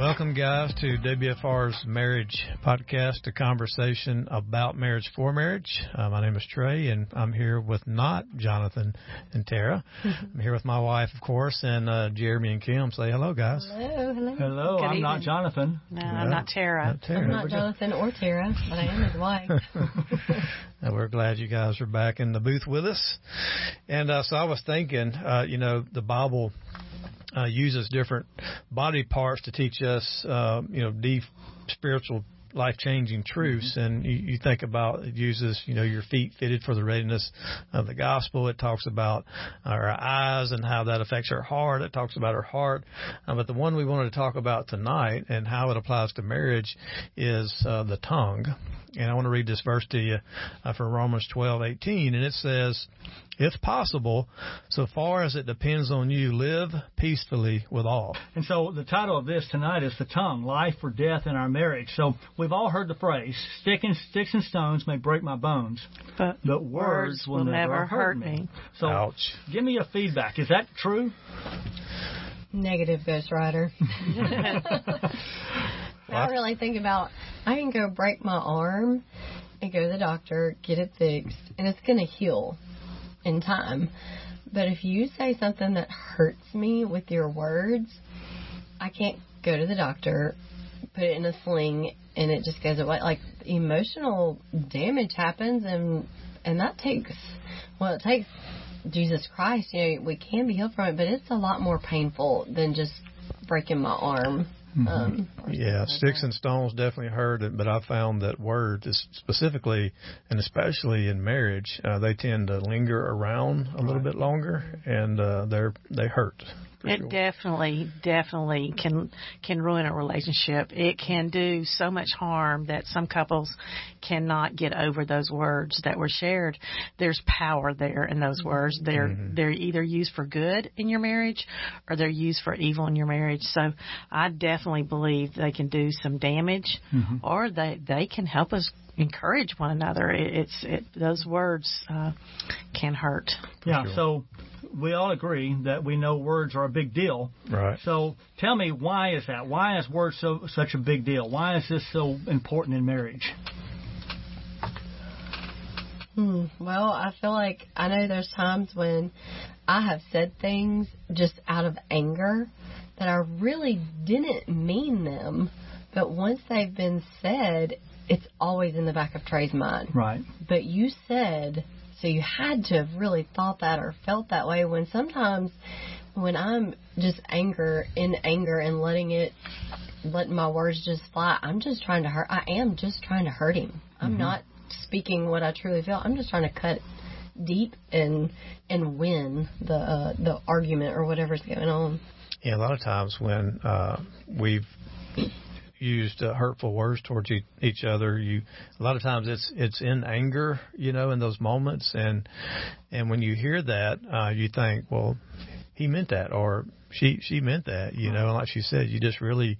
Welcome, guys, to WFR's Marriage Podcast, a conversation about marriage for marriage. Uh, my name is Trey, and I'm here with not Jonathan and Tara. I'm here with my wife, of course, and uh, Jeremy and Kim. Say hello, guys. Hello, hello. Hello, Good I'm evening. not Jonathan. No, I'm not Tara. Not Tara. I'm not Jonathan or Tara, but I am his wife. And we're glad you guys are back in the booth with us. And uh, so I was thinking, uh, you know, the Bible uh, uses different body parts to teach us, uh, you know, deep spiritual life changing truths and you, you think about it uses you know your feet fitted for the readiness of the gospel. It talks about our eyes and how that affects our heart. It talks about our heart. Uh, but the one we wanted to talk about tonight and how it applies to marriage is uh, the tongue. And I want to read this verse to you uh, from Romans 12:18 and it says if possible so far as it depends on you live peacefully with all And so the title of this tonight is The Tongue, Life or Death in Our Marriage. So we've all heard the phrase, Stick and, sticks and stones may break my bones, But, but words will, never hurt me. So ouch give me a feedback. Is that true? Negative Ghost Rider. I don't really think about I can go break my arm and go to the doctor, get it fixed, and it's going to heal in time. But if you say something that hurts me with your words, I can't go to the doctor, put it in a sling, and it just goes away. Like emotional damage happens, and and that takes well, it takes Jesus Christ. You know, we can be healed from it, but it's a lot more painful than just breaking my arm. Um, Yeah, sticks and stones definitely hurt it, but I found that words, is- specifically and especially in marriage, uh, they tend to linger around a little bit longer, and uh, they're they hurt. For It sure. definitely, definitely can can ruin a relationship. It can do so much harm that some couples cannot get over those words that were shared. There's power there in those words. Mm-hmm. They're mm-hmm. they're either used for good in your marriage or they're used for evil in your marriage. So I definitely believe they can do some damage mm-hmm. or they they can help us encourage one another. It, it's it, those words uh, can hurt. yeah, sure. so we all agree that we know words are a big deal. Right. So tell me, why is that? Why is words so such a big deal? Why is this so important in marriage? Hmm. Well, I feel like I know there's times when I have said things just out of anger that I really didn't mean them, but once they've been said, it's always in the back of Trey's mind. Right. But you said, so you had to have really thought that or felt that way when sometimes when I'm just anger in anger and letting it letting my words just fly, I'm just trying to hurt I am just trying to hurt him. I'm not speaking what I truly feel. I'm just trying to cut deep and and win the uh, the argument or whatever's going on. Yeah, a lot of times when uh, we've used uh, hurtful words towards e- each other, you a lot of times it's it's in anger, you know, in those moments, and and when you hear that, uh, you think, well, he meant that, or she she meant that, you know, and like she said, you just really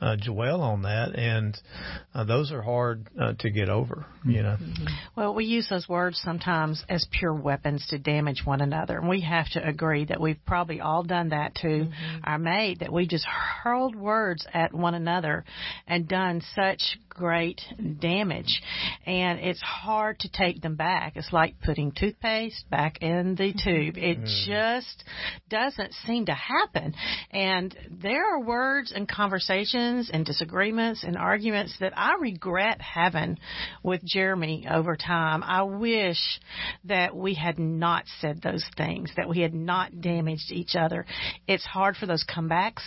uh, dwell on that, and uh, those are hard uh, to get over, you know. Well, we use those words sometimes as pure weapons to damage one another. And we have to agree that we've probably all done that to our mate, that we just hurled words at one another and done such great damage. And it's hard to take them back. It's like putting toothpaste back in the tube. It mm. just doesn't seem to happen. And there are words and conversations and disagreements and arguments that I regret having with Jeremy over time. I wish that we had not said those things, that we had not damaged each other. It's hard for those comebacks.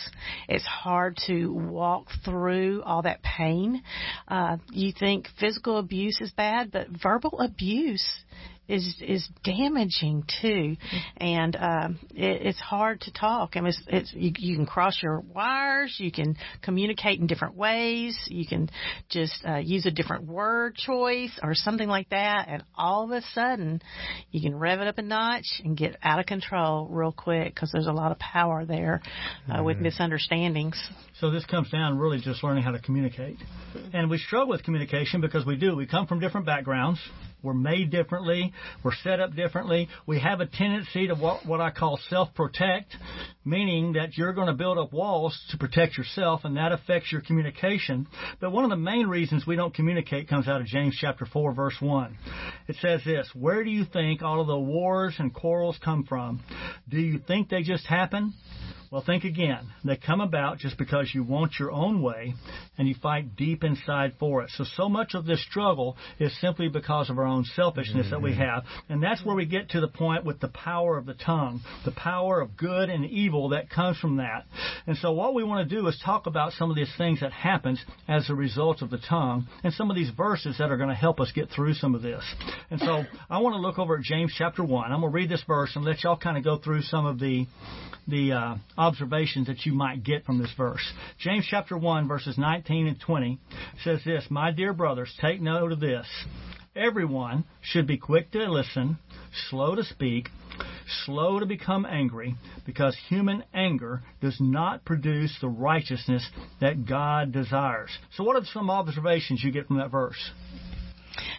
It's hard to walk through all that pain. Uh, you think physical abuse is bad, but verbal abuse is is damaging too, and um, it, it's hard to talk. I mean, it's, it's you, you can cross your wires, you can communicate in different ways, you can just uh, use a different word choice or something like that, and all of a sudden, you can rev it up a notch and get out of control real quick because there's a lot of power there uh, with misunderstandings. So this comes down really just learning how to communicate. And we struggle with communication because we do. We come from different backgrounds. We're made differently. We're set up differently. We have a tendency to what, what I call self-protect, meaning that you're going to build up walls to protect yourself and that affects your communication. But one of the main reasons we don't communicate comes out of James chapter 4 verse 1. It says this, where do you think all of the wars and quarrels come from? Do you think they just happen? Well, think again. They come about just because you want your own way and you fight deep inside for it. So, so much of this struggle is simply because of our own selfishness mm-hmm. that we mm-hmm. have. And that's where we get to the point with the power of the tongue, the power of good and evil that comes from that. And so, what we want to do is talk about some of these things that happens as a result of the tongue and some of these verses that are going to help us get through some of this. And so, I want to look over at James chapter 1. I'm going to read this verse and let y'all kind of go through some of the the uh, observations that you might get from this verse. James chapter 1 verses 19 and 20 says this, My dear brothers, take note of this. Everyone should be quick to listen, slow to speak, slow to become angry, because human anger does not produce the righteousness that God desires. So what are some observations you get from that verse?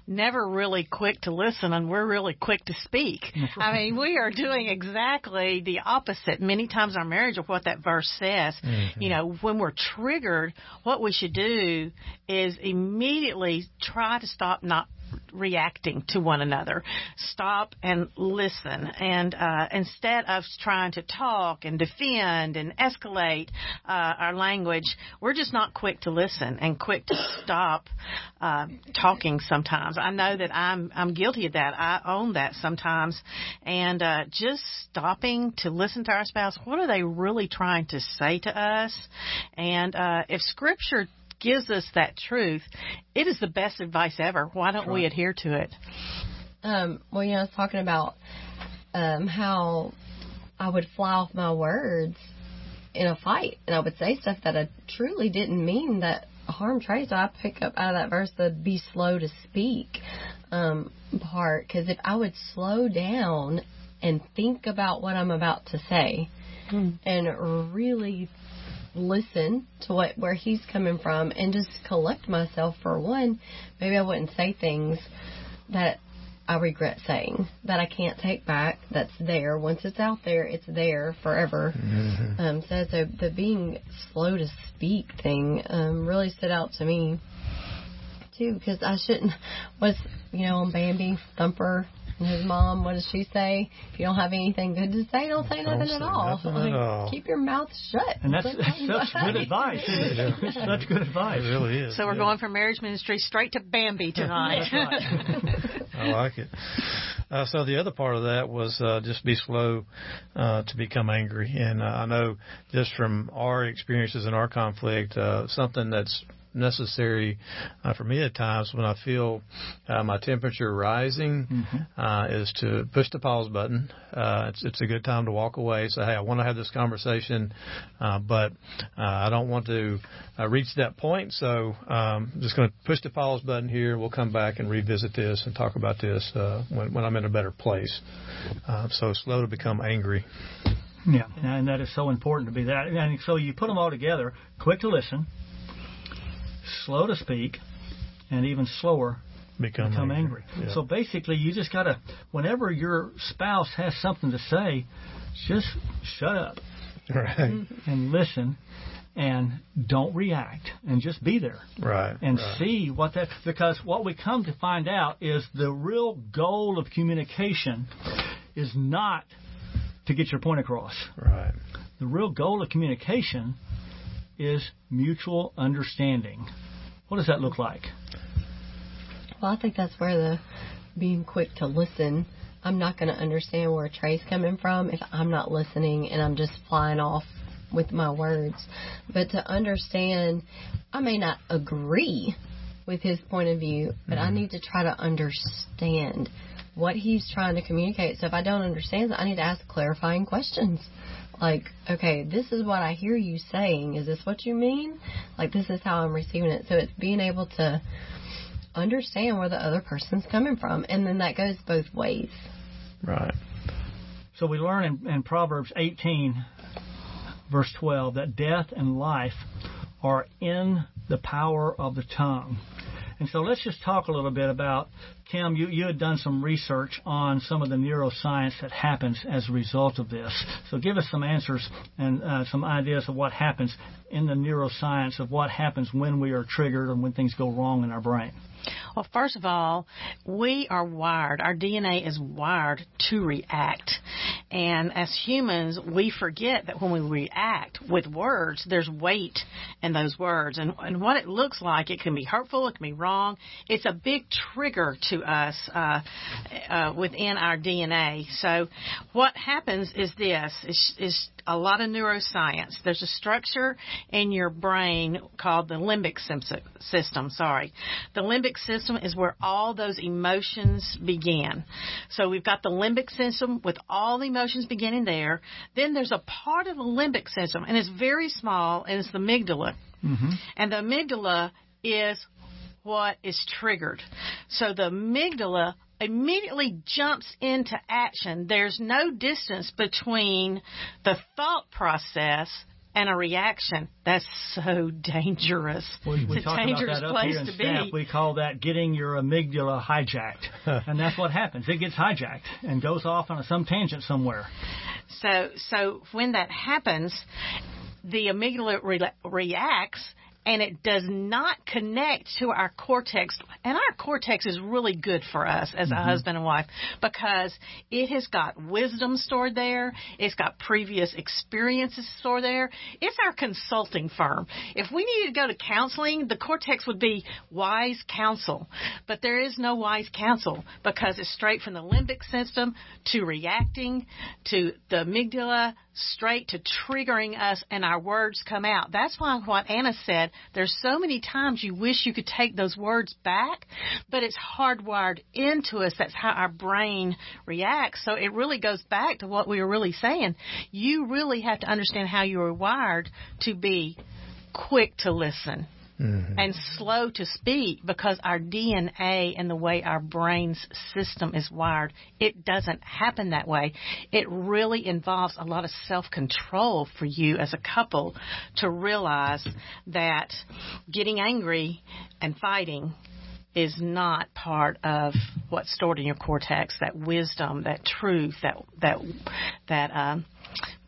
Never really quick to listen and we're really quick to speak. I mean, we are doing exactly the opposite many times in our marriage of what that verse says. Mm-hmm. You know, when we're triggered, what we should do is immediately try to stop not reacting to one another. Stop and listen. And uh, instead of trying to talk and defend and escalate uh, our language, we're just not quick to listen and quick to stop uh, talking. Sometimes I know that I'm I'm guilty of that. I own that sometimes, and uh, just stopping to listen to our spouse. What are they really trying to say to us? And uh, if Scripture gives us that truth, it is the best advice ever. Why don't right. we adhere to it? Um, well, you know, I was talking about um, how I would fly off my words in a fight, and I would say stuff that I truly didn't mean that harm Trey. So I pick up out of that verse the "be slow to speak" um, part because if I would slow down and think about what I'm about to say, hmm. and really listen to what where he's coming from and just collect myself for one. Maybe I wouldn't say things that I regret saying that I can't take back. That's there. Once it's out there, it's there forever. Mm-hmm. Um, so, so the being slow to speak thing um, really stood out to me too because I shouldn't was you know on Bambi Thumper and his mom, what does she say? If you don't have anything good to say, don't say don't nothing, say at, all. nothing like, at all. Keep your mouth shut. And that's, that's such good advice. Yeah. Such good advice. It really is. So we're yeah. going from marriage ministry straight to Bambi tonight. I like it. Uh, so the other part of that was uh, just be slow uh, to become angry. And uh, I know just from our experiences in our conflict, uh, something that's necessary uh, for me at times when I feel uh, my temperature rising mm-hmm. uh, is to push the pause button. Uh, it's, it's a good time to walk away. Say, hey, I want to have this conversation, uh, but uh, I don't want to uh, reach that point. So um, I'm just going to push the pause button here. We'll come back and revisit this and talk about this uh, when, when I'm in a better place. Uh, so slow to become angry. Yeah, and that is so important to be that. And so you put them all together, quick to listen, slow to speak, and even slower become, become angry. angry. Yeah. So basically, you just got to, whenever your spouse has something to say, just shut up right. Mm-hmm. and listen and don't react and just be there. Right. And right. see what that because what we come to find out is the real goal of communication is not to get your point across. Right. The real goal of communication is mutual understanding. What does that look like? Well, I think that's where the being quick to listen. I'm not going to understand where Trey's coming from if I'm not listening and I'm just flying off with my words. But to understand, I may not agree with his point of view, but mm-hmm. I need to try to understand what he's trying to communicate. So if I don't understand I need to ask clarifying questions like, okay, this is what I hear you saying. Is this what you mean? Like, this is how I'm receiving it. So it's being able to understand where the other person's coming from. And then that goes both ways. Right. So we learn in, in Proverbs 18, verse 12, that death and life are in the power of the tongue. And so let's just talk a little bit about Kim. You you had done some research on some of the neuroscience that happens as a result of this. So give us some answers and uh, some ideas of what happens in the neuroscience of what happens when we are triggered and when things go wrong in our brain. Well, first of all, we are wired, our DNA is wired to react. And as humans, we forget that when we react with words, there's weight in those words. And, and what it looks like, it can be hurtful, it can be wrong. It's a big trigger to us uh, uh, within our DNA. So what happens is this, is, is a lot of neuroscience. There's a structure in your brain called the limbic system. Sorry, the limbic system is where all those emotions begin. So we've got the limbic system with all the emotions beginning there. Then there's a part of the limbic system, and it's very small, and it's the amygdala. Mm-hmm. And the amygdala is what is triggered. So the amygdala immediately jumps into action. There's no distance between the thought process and a reaction. That's so dangerous. We, we it's a dangerous place to staff. be. We call that getting your amygdala hijacked. and that's what happens. It gets hijacked and goes off on some tangent somewhere. So, so when that happens, the amygdala re- reacts and it does not connect to our cortex. And our cortex is really good for us as mm-hmm. a husband and wife because it has got wisdom stored there. It's got previous experiences stored there. It's our consulting firm. If we needed to go to counseling, the cortex would be wise counsel. But there is no wise counsel because it's straight from the limbic system to reacting to the amygdala straight to triggering us and our words come out. That's why what Anna said, there's so many times you wish you could take those words back, but it's hardwired into us. That's how our brain reacts. So it really goes back to what we were really saying. You really have to understand how you are wired to be quick to listen mm-hmm. and slow to speak because our DNA and the way our brain's system is wired, it doesn't happen that way. It really involves a lot of self control for you as a couple to realize that getting angry and fighting is not part of what's stored in your cortex. That wisdom, that truth, that that that um,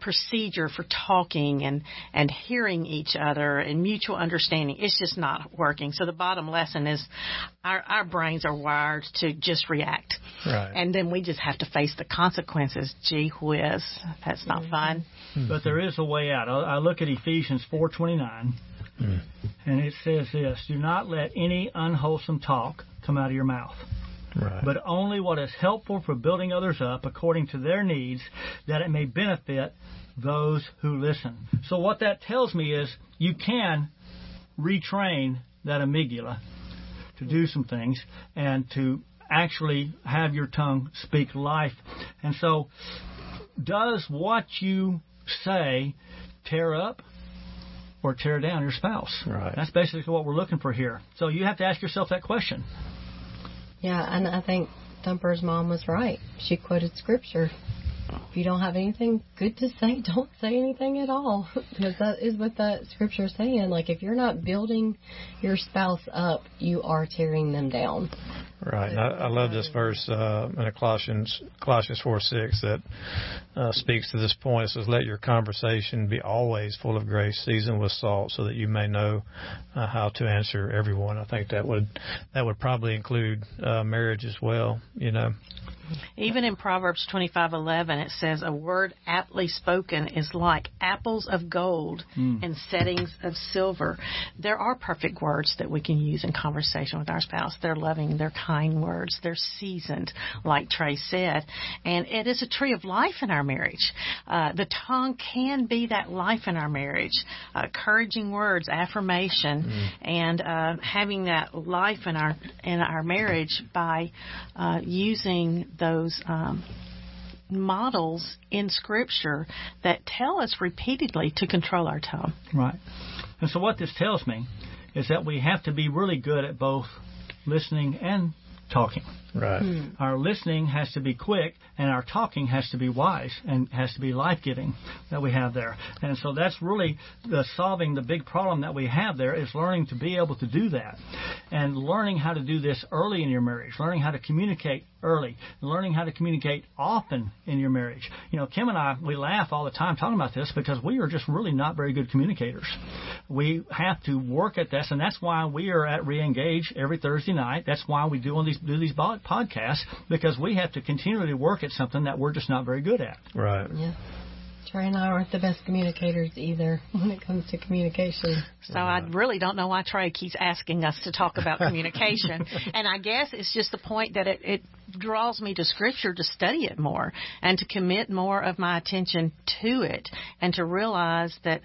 procedure for talking and and hearing each other and mutual understanding. It's just not working. So the bottom lesson is our our brains are wired to just react. Right. and then we just have to face the consequences. Gee whiz that's not fun. Mm-hmm. but there is a way out. I, I look at ephesians 429 mm. and it says this do not let any unwholesome talk come out of your mouth Right. but only what is helpful for building others up according to their needs, that it may benefit those who listen. So what that tells me is you can retrain that amygdala to do some things and to actually have your tongue speak life. And so does what you say tear up or tear down your spouse? Right. That's basically what we're looking for here. So you have to ask yourself that question. Yeah, and I think Thumper's mom was right. She quoted scripture. If you don't have anything good to say, don't say anything at all. because that is what that scripture is saying. Like, if you're not building your spouse up, you are tearing them down. Right. And I, I love this verse uh, in Colossians Colossians four six that uh, speaks to this point. It says, "Let your conversation be always full of grace, seasoned with salt, so that you may know uh, how to answer everyone." I think that would that would probably include uh, marriage as well. You know. Even in Proverbs 25:11 it says a word aptly spoken is like apples of gold mm. in settings of silver. There are perfect words that we can use in conversation with our spouse. They're loving, they're kind words, they're seasoned like Trey said, and it is a tree of life in our marriage. Uh, the tongue can be that life in our marriage. Uh, encouraging words, affirmation, mm. and uh, having that life in our in our marriage by uh, using those um, models in Scripture that tell us repeatedly to control our tongue. Right. And so what this tells me is that we have to be really good at both listening and talking. Right. Our listening has to be quick, and our talking has to be wise and has to be life giving that we have there. And so that's really the solving the big problem that we have there is learning to be able to do that, and learning how to do this early in your marriage, learning how to communicate early, learning how to communicate often in your marriage. You know, Kim and I we laugh all the time talking about this because we are just really not very good communicators. We have to work at this, and that's why we are at Reengage every Thursday night. That's why we do all these do these podcasts because we have to continually work at something that we're just not very good at. Right. Yeah. Trey and I aren't the best communicators either when it comes to communication. So I really don't know why Trey keeps asking us to talk about communication. and I guess it's just the point that it, it draws me to Scripture to study it more and to commit more of my attention to it and to realize that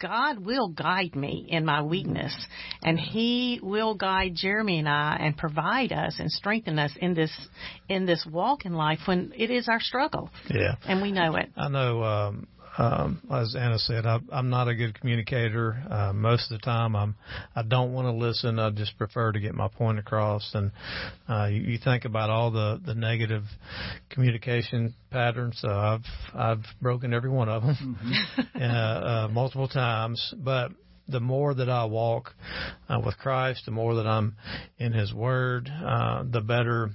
God will guide me in my weakness and He will guide Jeremy and I and provide us and strengthen us in this in this walk in life when it is our struggle Yeah. and we know it. I know, um, um, as Anna said, I, I'm not a good communicator. Uh, most of the time, I'm I don't want to listen. I just prefer to get my point across. And uh, you, you think about all the the negative communication patterns. Uh, I've I've broken every one of them uh, uh, multiple times, but the more that I walk uh, with Christ, the more that I'm in His Word, uh, the better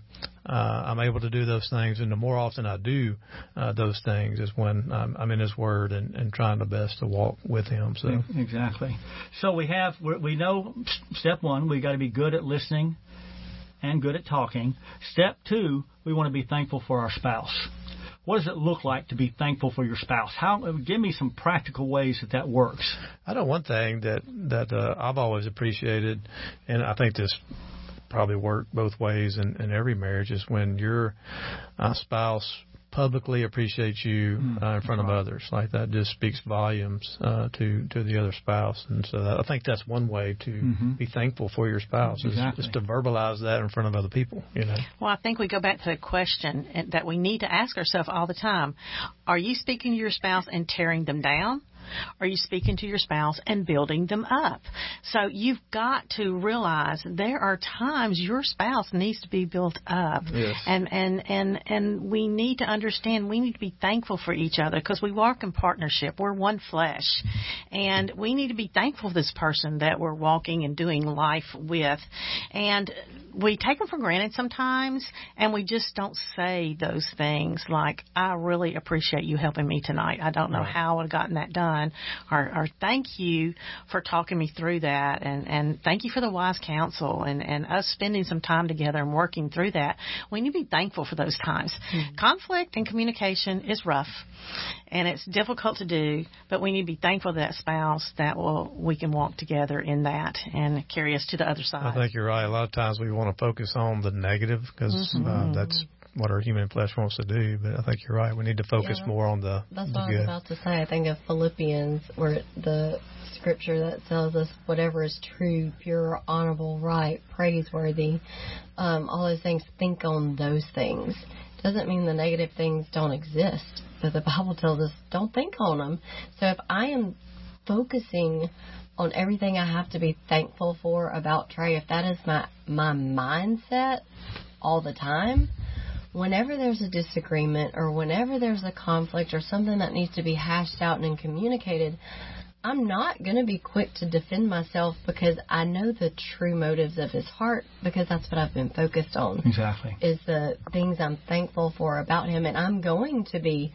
uh, I'm able to do those things. And the more often I do uh, those things is when I'm, I'm in His Word and, and trying the best to walk with Him. So Exactly. So we have we we know step one we got to be good at listening and good at talking. Step two we want to be thankful for our spouse. What does it look like to be thankful for your spouse? How give me some practical ways that that works. I know one thing that that uh, I've always appreciated, and I think this probably worked both ways in, in every marriage is when your uh, spouse publicly appreciates you uh, in front of others. Like that just speaks volumes uh, to to the other spouse, and so I think that's one way to be thankful for your spouse is Exactly. just to verbalize that in front of other people. You know, Well, I think we go back to the question that we need to ask ourselves all the time. Are you speaking to your spouse and tearing them down? Are you speaking to your spouse and building them up? So you've got to realize there are times your spouse needs to be built up. Yes. And, and, and, and we need to understand we need to be thankful for each other because we walk in partnership. We're one flesh. And we need to be thankful for this person that we're walking and doing life with. And we take them for granted sometimes and we just don't say those things like, I really appreciate you helping me tonight. I don't know how I would have gotten that done. Or, or thank you for talking me through that and, and thank you for the wise counsel and, and us spending some time together and working through that. We need to be thankful for those times. Hmm. Conflict and communication is rough and it's difficult to do, but we need to be thankful to that spouse that will we can walk together in that and carry us to the other side. I think you're right. A lot of times we want to focus on the negative because uh, that's what our human flesh wants to do. But I think you're right. We need to focus Yeah. more on the, That's the what I was about to say. I think of Philippians, where the scripture that tells us whatever is true, pure, honorable, right, praiseworthy, um, all those things, think on those things. Doesn't mean the negative things don't exist, but the Bible tells us don't think on them. So if I am focusing on everything I have to be thankful for about Trey, if that is my my mindset all the time, whenever there's a disagreement or whenever there's a conflict or something that needs to be hashed out and communicated, I'm not going to be quick to defend myself because I know the true motives of his heart because that's what I've been focused on Exactly. is the things I'm thankful for about him and I'm going to be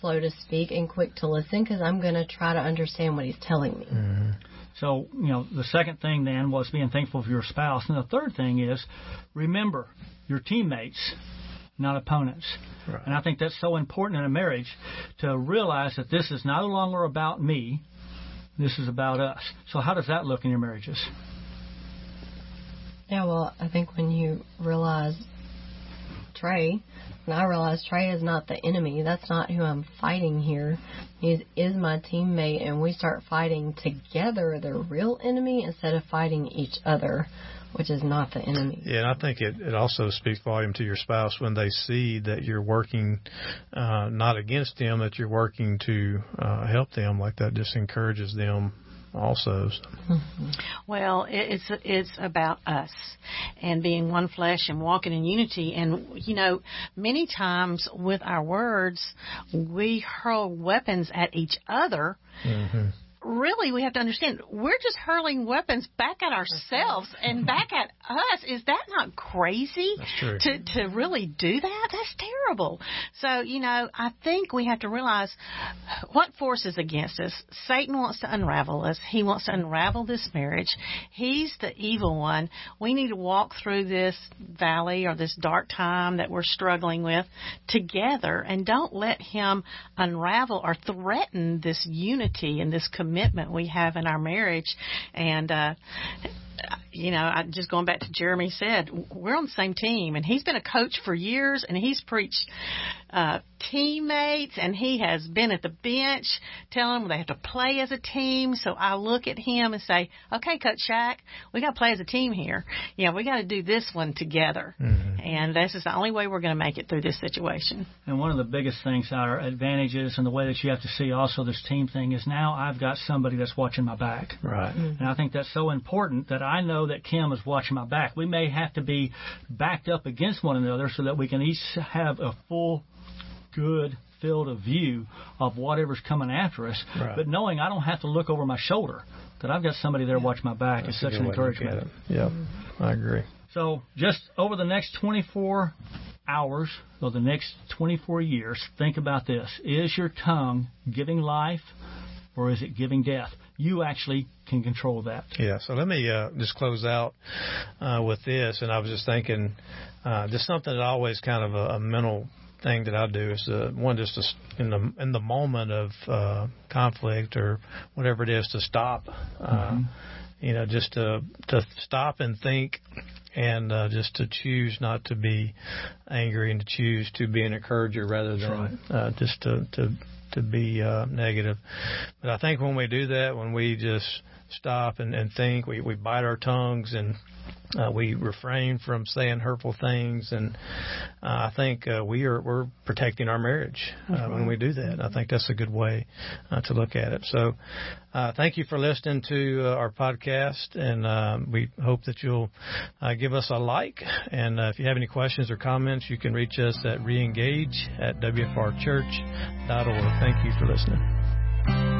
slow to speak and quick to listen because I'm going to try to understand what he's telling me. Mm-hmm. So, you know, the second thing then was being thankful for your spouse. And the third thing is remember your teammates, not opponents. Right. And I think that's so important in a marriage to realize that this is no longer about me, this is about us. So, how does that look in your marriages? Yeah, well, I think when you realize Trey, when I realize Trey is not the enemy, that's not who I'm fighting here. He is, is my teammate, and we start fighting together the real enemy instead of fighting each other, which is not the enemy. Yeah, and I think it, it also speaks volume to your spouse when they see that you're working uh, not against them, that you're working to uh, help them. Like that just encourages them also. So, Well, it's it's about us and being one flesh and walking in unity. And you know, many times with our words, we hurl weapons at each other. Mm-hmm really we have to understand we're just hurling weapons back at mm-hmm. ourselves and mm-hmm. back at us. Is that not crazy to to really do that? That's terrible. So, you know, I think we have to realize what force is against us. Satan wants to unravel us. He wants to unravel this marriage. He's the evil one. We need to walk through this valley or this dark time that we're struggling with together and don't let him unravel or threaten this unity and this commitment commitment we have in our marriage. And, uh, you know, I, just going back to Jeremy said, we're on the same team, and he's been a coach for years, and he's preached uh, teammates, and he has been at the bench telling them they have to play as a team. So I look at him and say, "Okay, Coach Shaq, we got to play as a team here. You know, we got to do this one together, mm-hmm. and this is the only way we're going to make it through this situation." And one of the biggest things, our advantages, and the way that you have to see also this team thing is now I've got somebody that's watching my back. Right. Mm-hmm. And I think that's so important that I know that Kim is watching my back. We may have to be backed up against one another so that we can each have a full good field of view of whatever's coming after us. Right. But knowing I don't have to look over my shoulder, that I've got somebody there watching my back That's is such an encouragement. Yeah, I agree. So just over the next 24 hours or the next 24 years, think about this. Is your tongue giving life or is it giving death? You actually can control that. Yeah. So let me uh, just close out uh, with this. And I was just thinking, uh, just something that always kind of a, a mental thing that I do is uh, one just to, in the in the moment of uh, conflict or whatever it is to stop, uh, mm-hmm. you know, just to to stop and think, and uh, just to choose not to be angry and to choose to be an encourager rather than right. uh, just to to to be uh, negative. But I think when we do that, when we just stop and, and think, we we bite our tongues and uh, we refrain from saying hurtful things, and uh, I think uh, we are we're protecting our marriage uh, when we do that. I think that's a good way uh, to look at it. So, uh, thank you for listening to uh, our podcast, and uh, we hope that you'll uh, give us a like. And uh, if you have any questions or comments, you can reach us at reengage at wfrchurch.org. Thank you for listening.